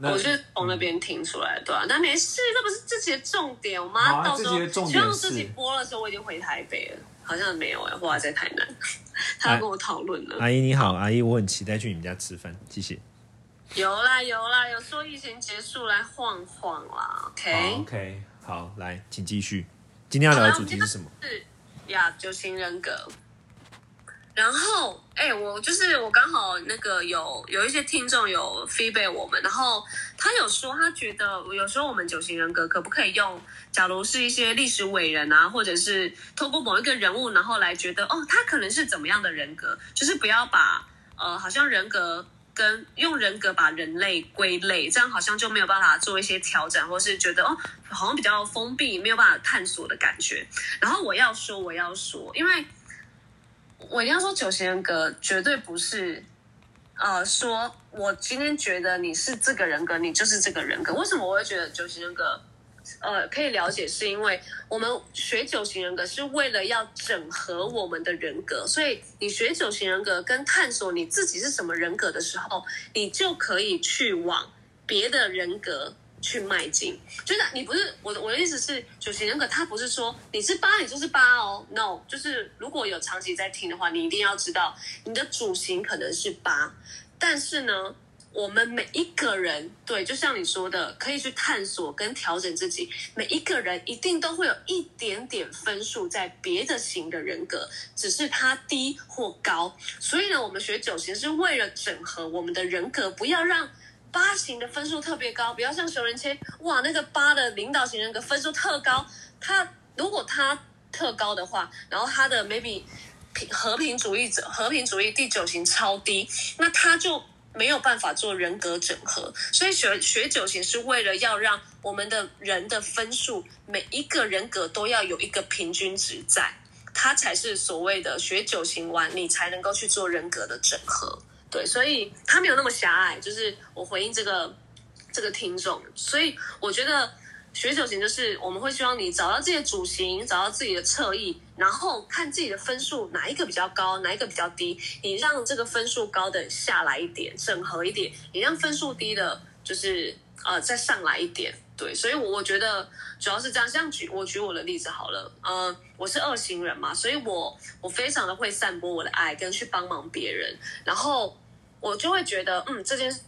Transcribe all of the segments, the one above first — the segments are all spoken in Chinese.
那我是从那边听出来的，对啊，但没事，那不是这集的重点。我妈到时候希望自己播的时候我已经回台北了，好像没有哎、我还在台南，她要跟我讨论了。阿姨你好，阿姨，我很期待去你们家吃饭，谢谢。有啦有啦，有说疫情结束来晃晃啦，OK。好 OK，好，来，请继续。今天要聊的主题是什么？是呀，九型人格。然后，哎、我就是我刚好那个有有一些听众有 feedback 我们，然后他有说他觉得有时候我们九型人格可不可以用，假如是一些历史伟人啊，或者是透过某一个人物，然后来觉得哦，他可能是怎么样的人格，就是不要把呃好像人格跟用人格把人类归类，这样好像就没有办法做一些调整，或是觉得哦好像比较封闭，没有办法探索的感觉。然后我要说，我要说，因为我一定要说九型人格绝对不是，呃，说我今天觉得你是这个人格，你就是这个人格。为什么我会觉得九型人格？呃，可以了解，是因为我们学九型人格是为了要整合我们的人格，所以你学九型人格跟探索你自己是什么人格的时候，你就可以去往别的人格去迈进。就是你不是我的我的意思是，九型人格它不是说你是八你就是八哦，no，就是如果有长期在听的话，你一定要知道你的主型可能是八，但是呢。我们每一个人，对，就像你说的，可以去探索跟调整自己。每一个人一定都会有一点点分数在别的型的人格，只是它低或高。所以呢，我们学九型是为了整合我们的人格，不要让八型的分数特别高，不要像熊仁谦，哇，那个八的领导型人格分数特高，他如果他特高的话，然后他的 maybe 平和平主义者、和平主义第九型超低，那他就。没有办法做人格整合，所以学学九型是为了要让我们的人的分数，每一个人格都要有一个平均值在，它才是所谓的学九型完，你才能够去做人格的整合。对，所以它没有那么狭隘。就是我回应这个这个听众，所以我觉得学九型就是我们会希望你找到自己的主型，找到自己的侧翼，然后看自己的分数哪一个比较高，哪一个比较低，你让这个分数高的下来一点，整合一点，你让分数低的，就是呃再上来一点。对，所以我我觉得主要是这样。像举我举我的例子好了，呃，我是二型人嘛，所以我我非常的会散播我的爱，跟去帮忙别人，然后我就会觉得，嗯，这件事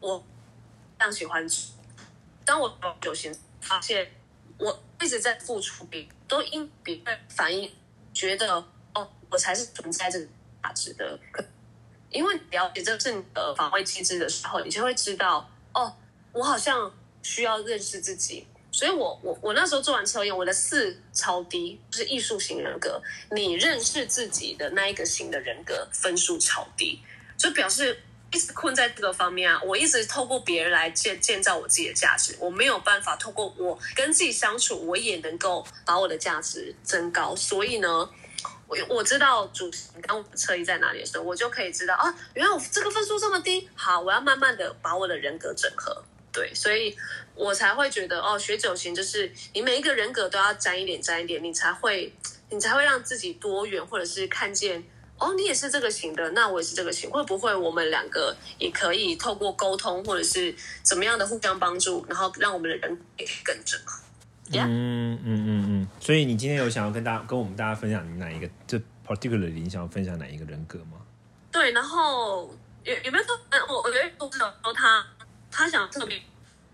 我非常喜欢。当我九型发现我一直在付出，比都因别人反应觉得哦，我才是存在这个价值的。因为了解这是你的防卫机制的时候，你就会知道哦，我好像需要认识自己。所以我我我那时候做完测验，我的四超低，就是艺术型人格。你认识自己的那一个型的人格分数超低，就表示一直困在这个方面啊。我一直透过别人来建建造我自己的价值，我没有办法透过我跟自己相处，我也能够把我的价值增高。所以呢，我我知道主型当我的侧翼在哪里的时候，我就可以知道啊，原来我这个分数这么低，好，我要慢慢的把我的人格整合。对，所以我才会觉得哦，学九型就是你每一个人格都要沾一点，沾一点，你才会你才会让自己多元，或者是看见哦，你也是这个型的，那我也是这个型，会不会我们两个也可以透过沟通，或者是怎么样的互相帮助，然后让我们的人也可以更整合。Yeah 嗯嗯嗯嗯。所以你今天有想要跟大家跟我们大家分享你哪一个？就 particularly 你想要分享哪一个人格吗？对，然后有有没有说，嗯，我我觉得读者说他他想特别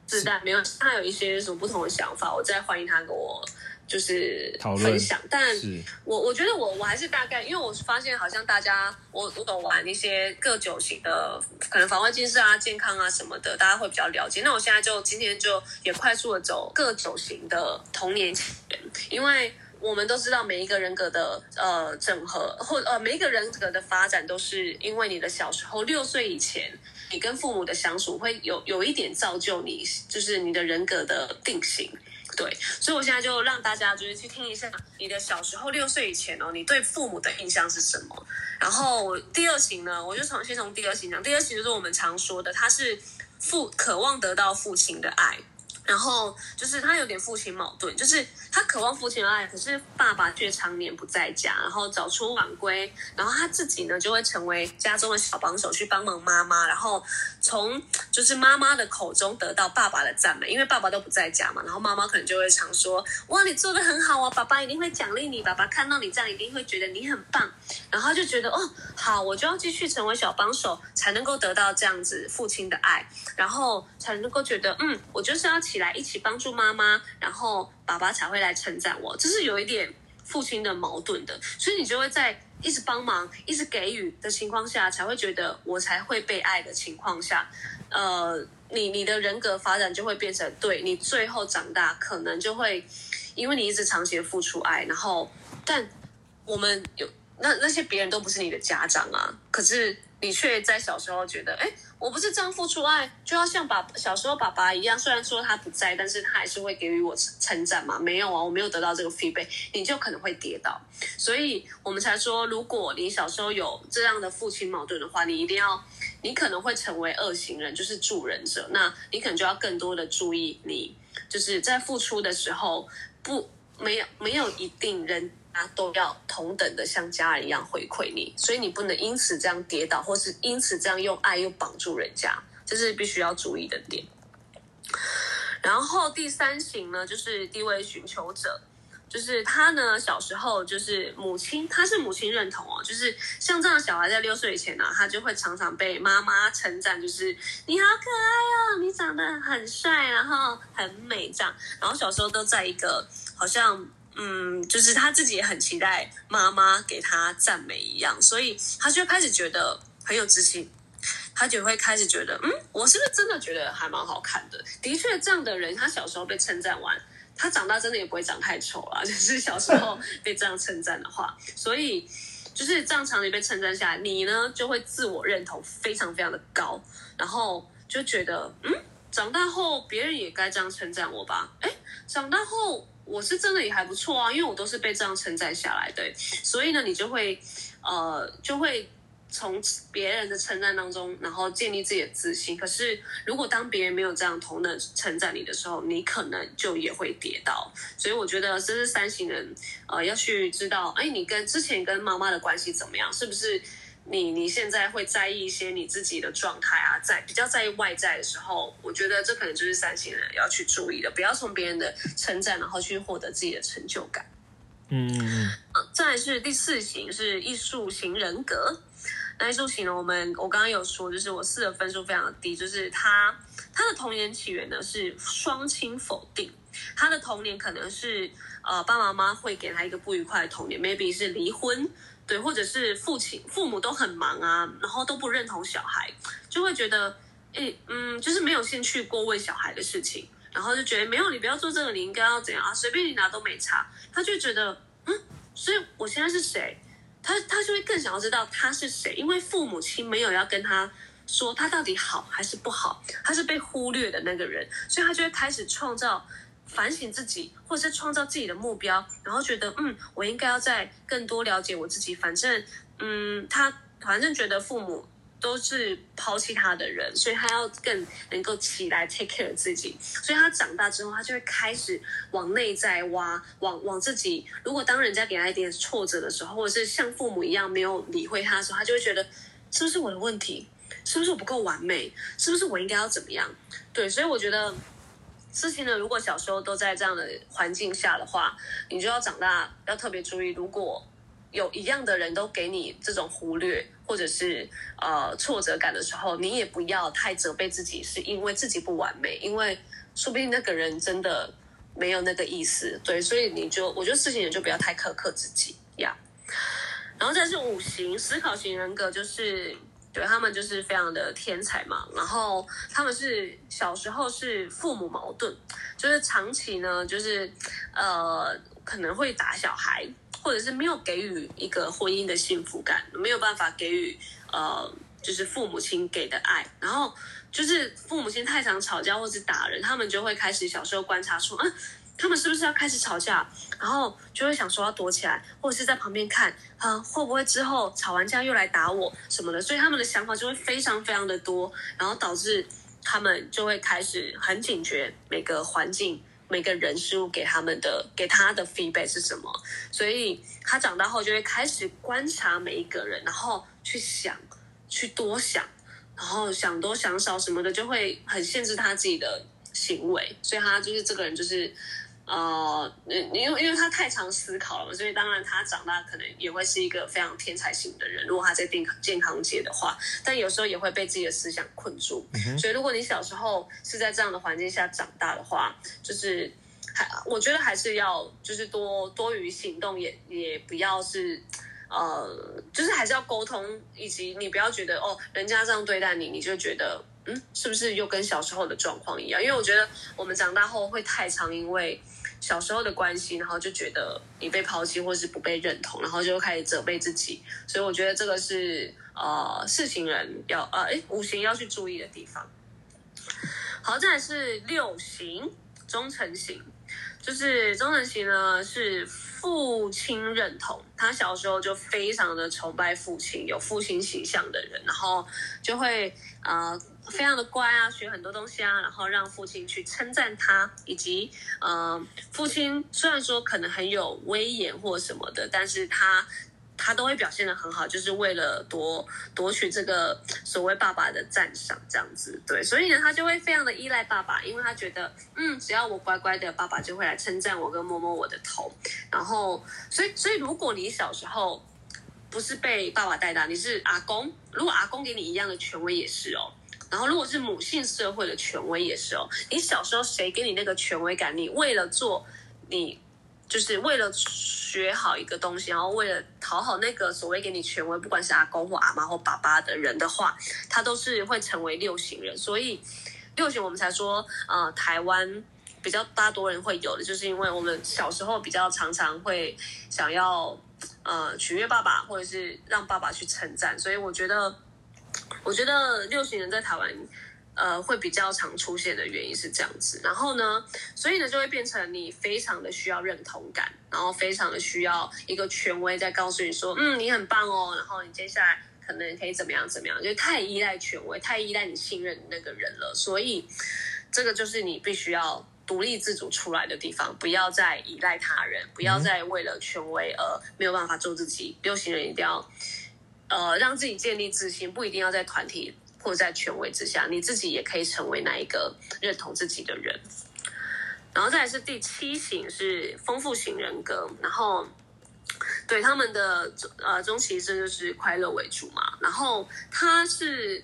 自带，没有他有一些什么不同的想法，我再欢迎他跟我就是分享。但我我觉得我我还是大概，因为我发现好像大家我我懂玩一些各酒型的，可能防卫近视啊、健康啊什么的，大家会比较了解。那我现在就今天就也快速的走各酒型的童年起源，因为。我们都知道每一个人格的呃整合，或呃每一个人格的发展，都是因为你的小时候六岁以前，你跟父母的相处会有有一点造就你，就是你的人格的定型。对，所以我现在就让大家就是去听一下你的小时候六岁以前哦，你对父母的印象是什么？然后第二型呢，我就从先从第二型讲，第二型就是我们常说的，他是父渴望得到父亲的爱。然后就是他有点父亲矛盾，就是他渴望父亲的爱，可是爸爸却常年不在家，然后早出晚归，然后他自己呢就会成为家中的小帮手，去帮忙妈妈，然后从就是妈妈的口中得到爸爸的赞美，因为爸爸都不在家嘛，然后妈妈可能就会常说：“哇，你做的很好啊，爸爸一定会奖励你，爸爸看到你这样一定会觉得你很棒。”然后就觉得哦，好，我就要继续成为小帮手，才能够得到这样子父亲的爱，然后才能够觉得嗯，我就是要起来一起帮助妈妈，然后爸爸才会来称赞我，这是有一点父亲的矛盾的，所以你就会在。一直帮忙、一直给予的情况下，才会觉得我才会被爱的情况下，呃，你你的人格发展就会变成对你最后长大可能就会，因为你一直长期付出爱，然后但我们有那那些别人都不是你的家长啊，可是你却在小时候觉得，哎。我不是这样付出爱，就要像爸小时候爸爸一样。虽然说他不在，但是他还是会给予我称赞嘛。没有啊，我没有得到这个 feedback，你就可能会跌倒。所以我们才说，如果你小时候有这样的父亲矛盾的话，你一定要，你可能会成为恶行人，就是助人者。那你可能就要更多的注意，你就是在付出的时候，不没有没有一定人。他，都要同等的像家人一样回馈你，所以你不能因此这样跌倒，或是因此这样用爱又绑住人家，这是必须要注意的点。然后第三型呢，就是低位寻求者，就是他呢小时候就是母亲，他是母亲认同哦，就是像这样的小孩在六岁以前呢，他就会常常被妈妈称赞，就是你好可爱哦，你长得很帅，然后很美这样，然后小时候都在一个好像。嗯，就是他自己也很期待妈妈给他赞美一样，所以他就开始觉得很有自信，他就会开始觉得，嗯，我是不是真的觉得还蛮好看的？的确，这样的人，他小时候被称赞完，他长大真的也不会长太丑啊。就是小时候 被这样称赞的话，所以就是这样长期被称赞下来，你呢就会自我认同非常非常的高，然后就觉得，嗯，长大后别人也该这样称赞我吧？哎，长大后。我是真的也还不错啊，因为我都是被这样称赞下来的，所以呢，你就会，呃，就会从别人的称赞当中，然后建立自己的自信。可是，如果当别人没有这样同等称赞你的时候，你可能就也会跌倒。所以，我觉得这是三型人，呃，要去知道，哎，你跟之前跟妈妈的关系怎么样，是不是？你你现在会在意一些你自己的状态啊，在比较在意外在的时候，我觉得这可能就是三星人要去注意的，不要从别人的称赞然后去获得自己的成就感。嗯嗯嗯。再是第四型是艺术型人格，那艺术型呢，我们我刚刚有说，就是我四的分数非常的低，就是他他的童年起源呢是双亲否定，他的童年可能是呃爸爸妈妈会给他一个不愉快的童年，maybe 是离婚。对，或者是父亲、父母都很忙啊，然后都不认同小孩，就会觉得，诶，嗯，就是没有兴趣过问小孩的事情，然后就觉得没有，你不要做这个，你应该要怎样啊？随便你拿都没差。他就觉得，嗯，所以我现在是谁？他他就会更想要知道他是谁，因为父母亲没有要跟他说他到底好还是不好，他是被忽略的那个人，所以他就会开始创造。反省自己，或者是创造自己的目标，然后觉得嗯，我应该要再更多了解我自己。反正嗯，他反正觉得父母都是抛弃他的人，所以他要更能够起来 take care 自己。所以他长大之后，他就会开始往内在挖，往往自己。如果当人家给他一点挫折的时候，或者是像父母一样没有理会他的时候，他就会觉得是不是我的问题？是不是我不够完美？是不是我应该要怎么样？对，所以我觉得。事情呢，如果小时候都在这样的环境下的话，你就要长大要特别注意。如果有一样的人都给你这种忽略或者是呃挫折感的时候，你也不要太责备自己，是因为自己不完美，因为说不定那个人真的没有那个意思。对，所以你就我觉得事情也就不要太苛刻自己呀。然后再是五行思考型人格，就是。对他们就是非常的天才嘛，然后他们是小时候是父母矛盾，就是长期呢，就是呃可能会打小孩，或者是没有给予一个婚姻的幸福感，没有办法给予呃就是父母亲给的爱，然后就是父母亲太常吵架或是打人，他们就会开始小时候观察出，嗯。他们是不是要开始吵架？然后就会想说要躲起来，或者是在旁边看，啊，会不会之后吵完架又来打我什么的？所以他们的想法就会非常非常的多，然后导致他们就会开始很警觉每个环境、每个人事物给他们的给他的 feedback 是什么。所以他长大后就会开始观察每一个人，然后去想，去多想。然后想多想少什么的，就会很限制他自己的行为，所以他就是这个人就是。呃，因为因为他太常思考了嘛，所以当然他长大可能也会是一个非常天才型的人。如果他在健康健康界的话，但有时候也会被自己的思想困住。所以如果你小时候是在这样的环境下长大的话，就是还我觉得还是要就是多多于行动，也也不要是呃，就是还是要沟通，以及你不要觉得哦，人家这样对待你，你就觉得嗯，是不是又跟小时候的状况一样？因为我觉得我们长大后会太常因为。小时候的关系，然后就觉得你被抛弃或是不被认同，然后就开始责备自己。所以我觉得这个是呃四行人要呃哎五行要去注意的地方。好，再来是六行忠诚型，就是忠诚型呢是父亲认同，他小时候就非常的崇拜父亲，有父亲形象的人，然后就会呃。非常的乖啊，学很多东西啊，然后让父亲去称赞他，以及呃，父亲虽然说可能很有威严或什么的，但是他他都会表现的很好，就是为了夺夺取这个所谓爸爸的赞赏，这样子对，所以呢，他就会非常的依赖爸爸，因为他觉得嗯，只要我乖乖的，爸爸就会来称赞我跟摸摸我的头，然后所以所以如果你小时候不是被爸爸带大，你是阿公，如果阿公给你一样的权威也是哦。然后，如果是母性社会的权威也是哦。你小时候谁给你那个权威感？你为了做，你就是为了学好一个东西，然后为了讨好那个所谓给你权威，不管是阿公或阿妈或爸爸的人的话，他都是会成为六型人。所以六型我们才说，呃，台湾比较大多人会有的，就是因为我们小时候比较常常会想要呃取悦爸爸，或者是让爸爸去称赞。所以我觉得。我觉得六型人在台湾，呃，会比较常出现的原因是这样子。然后呢，所以呢，就会变成你非常的需要认同感，然后非常的需要一个权威在告诉你说，嗯，你很棒哦。然后你接下来可能可以怎么样怎么样，就太依赖权威，太依赖你信任的那个人了。所以这个就是你必须要独立自主出来的地方，不要再依赖他人，不要再为了权威而没有办法做自己。六型人一定要。呃，让自己建立自信，不一定要在团体或在权威之下，你自己也可以成为那一个认同自己的人。然后再来是第七型是丰富型人格，然后对他们的呃终其一生就是快乐为主嘛。然后他是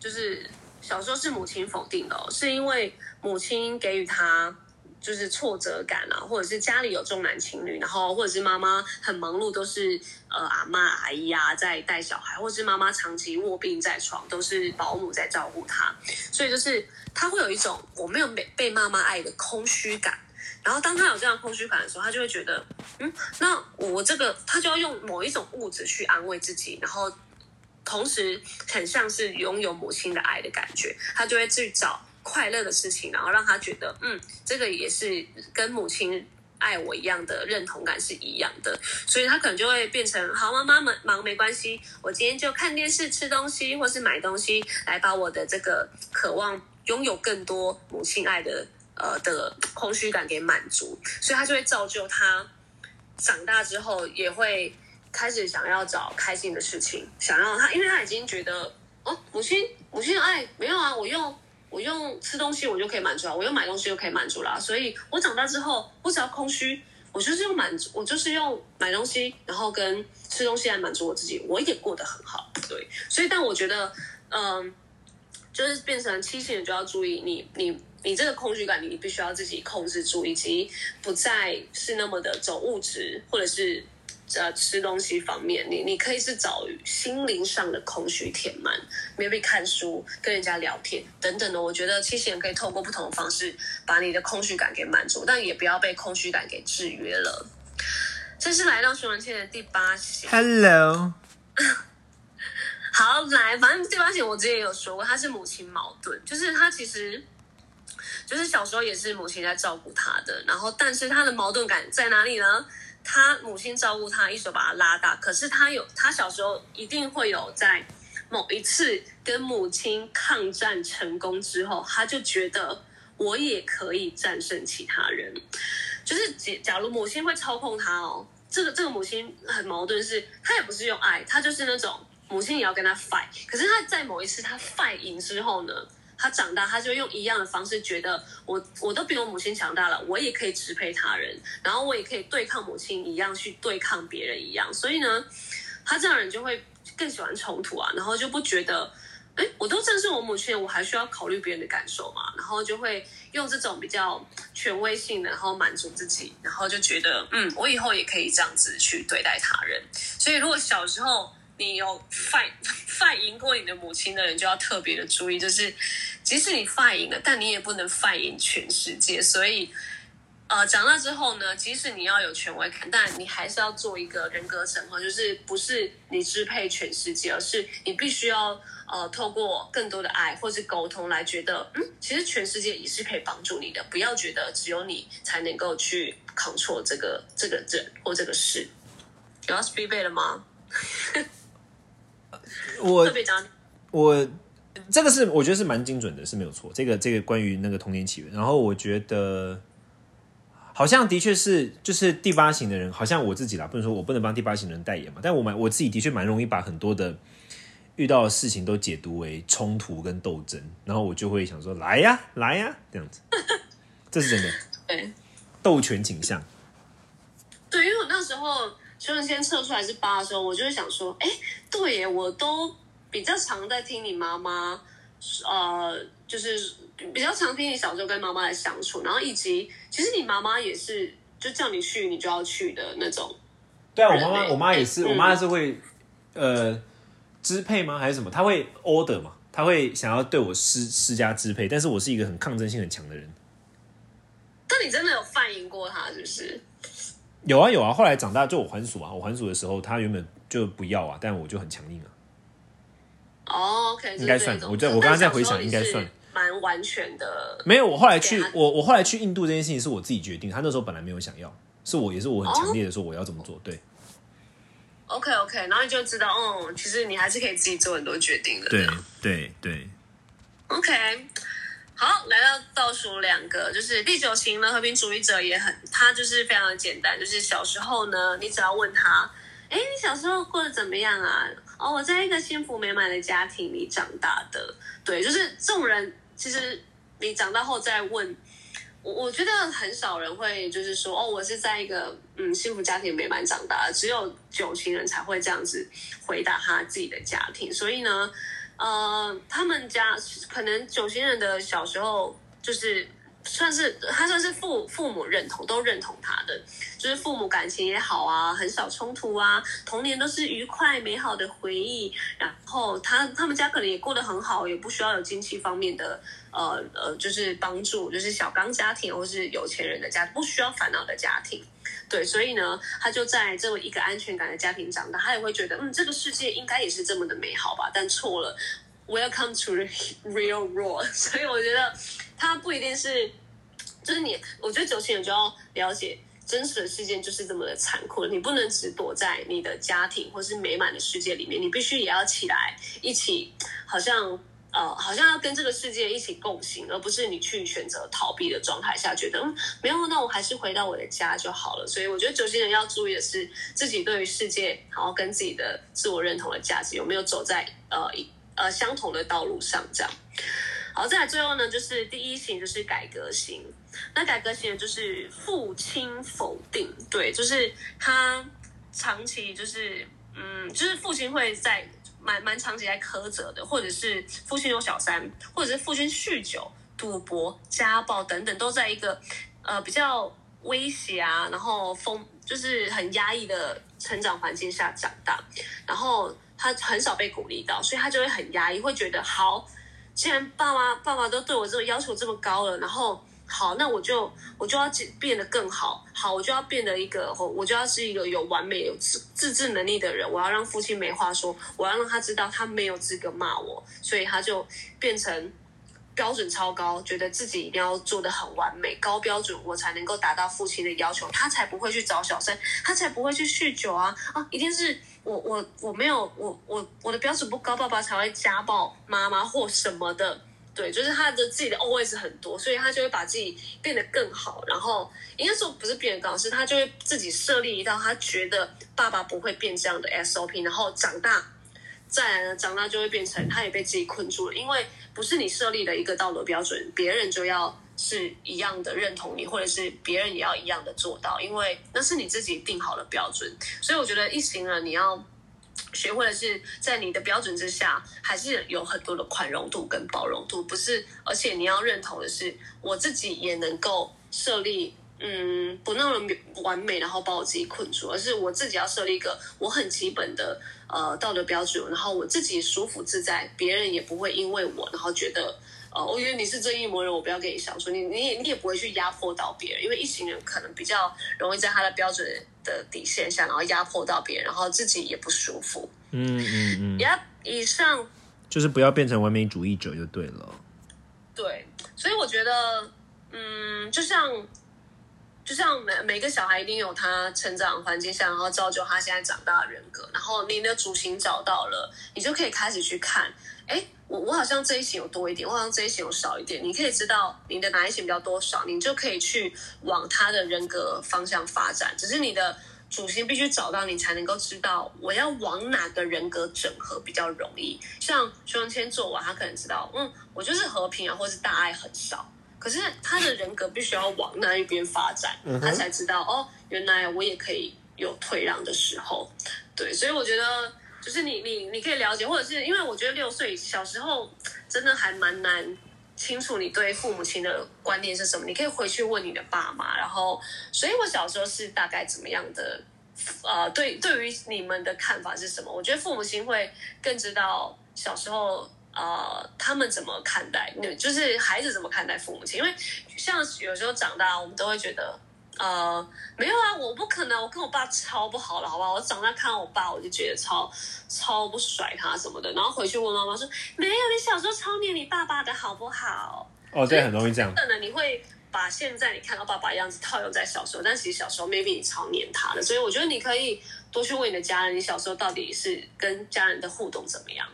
就是小时候是母亲否定的，是因为母亲给予他。就是挫折感啊，或者是家里有重男轻女，然后或者是妈妈很忙碌，都是呃阿妈阿姨啊在带小孩，或者是妈妈长期卧病在床，都是保姆在照顾她，所以就是他会有一种我没有被被妈妈爱的空虚感。然后当他有这样空虚感的时候，他就会觉得，嗯，那我这个他就要用某一种物质去安慰自己，然后同时很像是拥有母亲的爱的感觉，他就会去找。快乐的事情，然后让他觉得，嗯，这个也是跟母亲爱我一样的认同感是一样的，所以他可能就会变成，好，妈妈们忙没关系，我今天就看电视、吃东西，或是买东西，来把我的这个渴望拥有更多母亲爱的呃的空虚感给满足，所以他就会造就他长大之后也会开始想要找开心的事情，想要他，因为他已经觉得，哦，母亲母亲的爱没有啊，我用。我用吃东西，我就可以满足了；我用买东西就可以满足了。所以，我长大之后，我只要空虚，我就是用满足，我就是用买东西，然后跟吃东西来满足我自己，我也过得很好。对，所以，但我觉得，嗯，就是变成七星人就要注意，你你你这个空虚感，你必须要自己控制住，以及不再是那么的走物质，或者是。呃，吃东西方面，你你可以是找心灵上的空虚填满，maybe 看书、跟人家聊天等等的。我觉得七星人可以透过不同的方式把你的空虚感给满足，但也不要被空虚感给制约了。这是来到熊文倩的第八型。Hello，好来，反正第八型我之前也有说过，他是母亲矛盾，就是他其实就是小时候也是母亲在照顾他的，然后但是他的矛盾感在哪里呢？他母亲照顾他，一手把他拉大。可是他有，他小时候一定会有在某一次跟母亲抗战成功之后，他就觉得我也可以战胜其他人。就是假假如母亲会操控他哦，这个这个母亲很矛盾，是她也不是用爱，她就是那种母亲也要跟他 fight。可是他在某一次他 fight 赢之后呢，他长大，他就用一样的方式，觉得我我都比我母亲强大了，我也可以支配他人，然后我也可以对抗母亲一样去对抗别人一样。所以呢，他这样人就会更喜欢冲突啊，然后就不觉得。哎，我都正是我母亲，我还需要考虑别人的感受嘛？然后就会用这种比较权威性的，然后满足自己，然后就觉得，嗯，我以后也可以这样子去对待他人。所以，如果小时候你有 fight fight 赢过你的母亲的人，就要特别的注意，就是即使你 fight 赢了，但你也不能 fight 赢全世界。所以，呃，长大之后呢，即使你要有权威感，但你还是要做一个人格审核，就是不是你支配全世界，而是你必须要。呃，透过更多的爱或是沟通来觉得，嗯，其实全世界也是可以帮助你的，不要觉得只有你才能够去 control 这个这个这或这个事。有要 speed 背了吗？我特别讲，我这个是我觉得是蛮精准的，是没有错。这个这个关于那个童年起源，然后我觉得好像的确是，就是第八型的人，好像我自己啦，不能说我不能帮第八型的人代言嘛，但我蛮我自己的确蛮容易把很多的。遇到的事情都解读为冲突跟斗争，然后我就会想说：“来呀，来呀，这样子。”这是真的。对，斗权倾向。对，因为我那时候邱文先测出来是八的时候，我就会想说：“哎，对耶，我都比较常在听你妈妈，呃，就是比较常听你小时候跟妈妈的相处，然后以及其实你妈妈也是，就叫你去你就要去的那种。”对啊，我妈妈，我妈也是，我妈是会，呃。支配吗？还是什么？她会 order 嘛？她会想要对我施施加支配，但是我是一个很抗争性很强的人。但你真的有反应过他，是不是？有啊有啊，后来长大就我还俗啊，我还俗的时候，他原本就不要啊，但我就很强硬啊。哦，OK，应该算。我在我刚刚在回想，应该算蛮完全的。没有，我后来去，我我后来去印度这件事情是我自己决定，他那时候本来没有想要，是我也是我很强烈的说我要怎么做，对。OK OK，然后你就知道，哦，其实你还是可以自己做很多决定的。对对对。OK，好，来到倒数两个，就是第九型呢，和平主义者也很，他就是非常的简单，就是小时候呢，你只要问他，哎，你小时候过得怎么样啊？哦，我在一个幸福美满的家庭里长大的。对，就是这种人，其实你长大后再问。我我觉得很少人会就是说哦，我是在一个嗯幸福家庭美满长大的，只有九型人才会这样子回答他自己的家庭。所以呢，呃，他们家可能九型人的小时候就是算是他算是父父母认同都认同他的，就是父母感情也好啊，很少冲突啊，童年都是愉快美好的回忆。然后他他们家可能也过得很好，也不需要有经济方面的。呃呃，就是帮助，就是小刚家庭或是有钱人的家，不需要烦恼的家庭，对，所以呢，他就在这么一个安全感的家庭长大，他也会觉得，嗯，这个世界应该也是这么的美好吧？但错了，Welcome to the real world。所以我觉得他不一定是，就是你，我觉得九七人就要了解真实的世界就是这么的残酷，你不能只躲在你的家庭或是美满的世界里面，你必须也要起来一起，好像。呃，好像要跟这个世界一起共行，而不是你去选择逃避的状态下，觉得嗯没有，那我还是回到我的家就好了。所以我觉得九星人要注意的是，自己对于世界，然后跟自己的自我认同的价值有没有走在呃呃相同的道路上。这样，好，再来最后呢，就是第一型就是改革型。那改革型就是父亲否定，对，就是他长期就是嗯，就是父亲会在。蛮蛮长期在苛责的，或者是父亲有小三，或者是父亲酗酒、赌博、家暴等等，都在一个呃比较威胁啊，然后封就是很压抑的成长环境下长大，然后他很少被鼓励到，所以他就会很压抑，会觉得好，既然爸妈爸爸都对我这个要求这么高了，然后。好，那我就我就要变得更好。好，我就要变得一个，我就要是一个有完美、有自自制能力的人。我要让父亲没话说，我要让他知道他没有资格骂我。所以他就变成标准超高，觉得自己一定要做的很完美、高标准，我才能够达到父亲的要求，他才不会去找小三，他才不会去酗酒啊啊！一定是我我我没有我我我的标准不高，爸爸才会家暴妈妈或什么的。对，就是他的自己的 always 很多，所以他就会把自己变得更好。然后应该说不是变得更好，是他就会自己设立一道他觉得爸爸不会变这样的 SOP。然后长大再来呢，长大就会变成他也被自己困住了，因为不是你设立的一个道德标准，别人就要是一样的认同你，或者是别人也要一样的做到，因为那是你自己定好的标准。所以我觉得一行人你要学会的是在你的标准之下，还是有很多的宽容度跟包容度，不是？而且你要认同的是，我自己也能够设立。嗯，不那么完美，然后把我自己困住，而是我自己要设立一个我很基本的呃道德标准，然后我自己舒服自在，别人也不会因为我然后觉得呃，我觉得你是正义魔人，我不要跟你相处，你你也你也不会去压迫到别人，因为一行人可能比较容易在他的标准的底线下，然后压迫到别人，然后自己也不舒服。嗯嗯嗯。呀，以上就是不要变成完美主义者就对了。对，所以我觉得，嗯，就像。就像每每个小孩一定有他成长环境下，然后造就他现在长大的人格。然后你的主型找到了，你就可以开始去看，哎，我我好像这一型有多一点，我好像这一型有少一点。你可以知道你的哪一型比较多少，你就可以去往他的人格方向发展。只是你的主型必须找到，你才能够知道我要往哪个人格整合比较容易。像徐文谦做完，他可能知道，嗯，我就是和平啊，或是大爱很少。可是他的人格必须要往那一边发展，他才知道哦，原来我也可以有退让的时候。对，所以我觉得就是你你你可以了解，或者是因为我觉得六岁小时候真的还蛮难清楚你对父母亲的观念是什么。你可以回去问你的爸妈，然后所以我小时候是大概怎么样的？呃，对，对于你们的看法是什么？我觉得父母亲会更知道小时候。呃，他们怎么看待？那就是孩子怎么看待父母亲？因为像有时候长大，我们都会觉得，呃，没有啊，我不可能，我跟我爸超不好了，好不好？我长大看到我爸，我就觉得超超不甩他什么的。然后回去问妈妈说，没有，你小时候超黏你爸爸的好不好？哦，对，很容易这样。可能你会把现在你看到爸爸样子套用在小时候，但其实小时候 maybe 你超黏他的。所以我觉得你可以多去问你的家人，你小时候到底是跟家人的互动怎么样？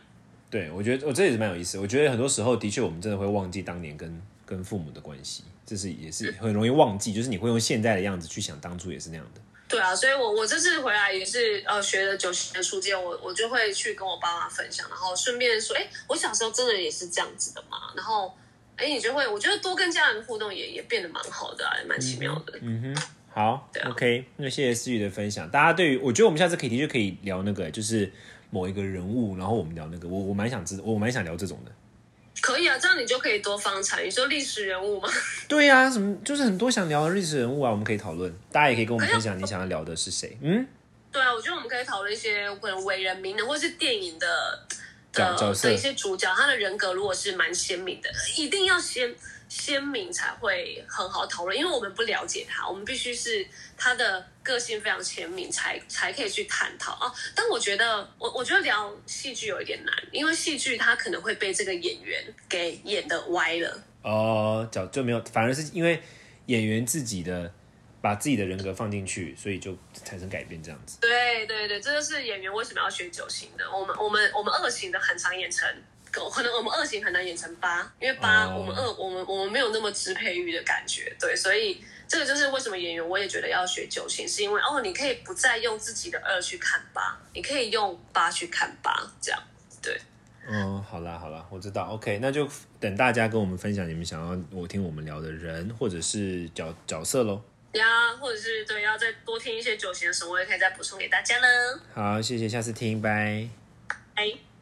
对，我觉得我这也是蛮有意思。我觉得很多时候的确，我们真的会忘记当年跟跟父母的关系，这是也是很容易忘记。就是你会用现在的样子去想当初也是那样的。对啊，所以我我这次回来也是呃学了九型的书剑，我我就会去跟我爸妈分享，然后顺便说，哎，我小时候真的也是这样子的嘛。然后，哎，你就会我觉得多跟家人互动也也变得蛮好的，也蛮奇妙的。嗯哼，好，OK，那谢谢思雨的分享。大家对于我觉得我们下次可以的确可以聊那个就是。某一个人物，然后我们聊那个，我我蛮想知，我蛮想聊这种的。可以啊，这样你就可以多方产。你说历史人物吗？对呀，什么就是很多想聊的历史人物啊，我们可以讨论。大家也可以跟我们分享你想要聊的是谁。嗯，对啊，我觉得我们可以讨论一些可能伟人名人，或是电影的的的一些主角，他的人格如果是蛮鲜明的，一定要先。鲜明才会很好讨论，因为我们不了解他，我们必须是他的个性非常鲜明，才才可以去探讨啊。但我觉得，我我觉得聊戏剧有一点难，因为戏剧他可能会被这个演员给演的歪了。哦，就就没有，反而是因为演员自己的把自己的人格放进去，所以就产生改变这样子。对对对，这就是演员为什么要学九型的。我们我们我们二型的很常演成。可能我们二型很难演成八，因为八我们二我们我们没有那么支配欲的感觉，对，所以这个就是为什么演员我也觉得要学九型，是因为哦，你可以不再用自己的二去看八，你可以用八去看八，这样对。嗯，好啦好啦，我知道，OK，那就等大家跟我们分享你们想要我听我们聊的人或者是角角色喽。呀，或者是对，要再多听一些九型的时候，我也可以再补充给大家呢。好，谢谢，下次听，拜。拜。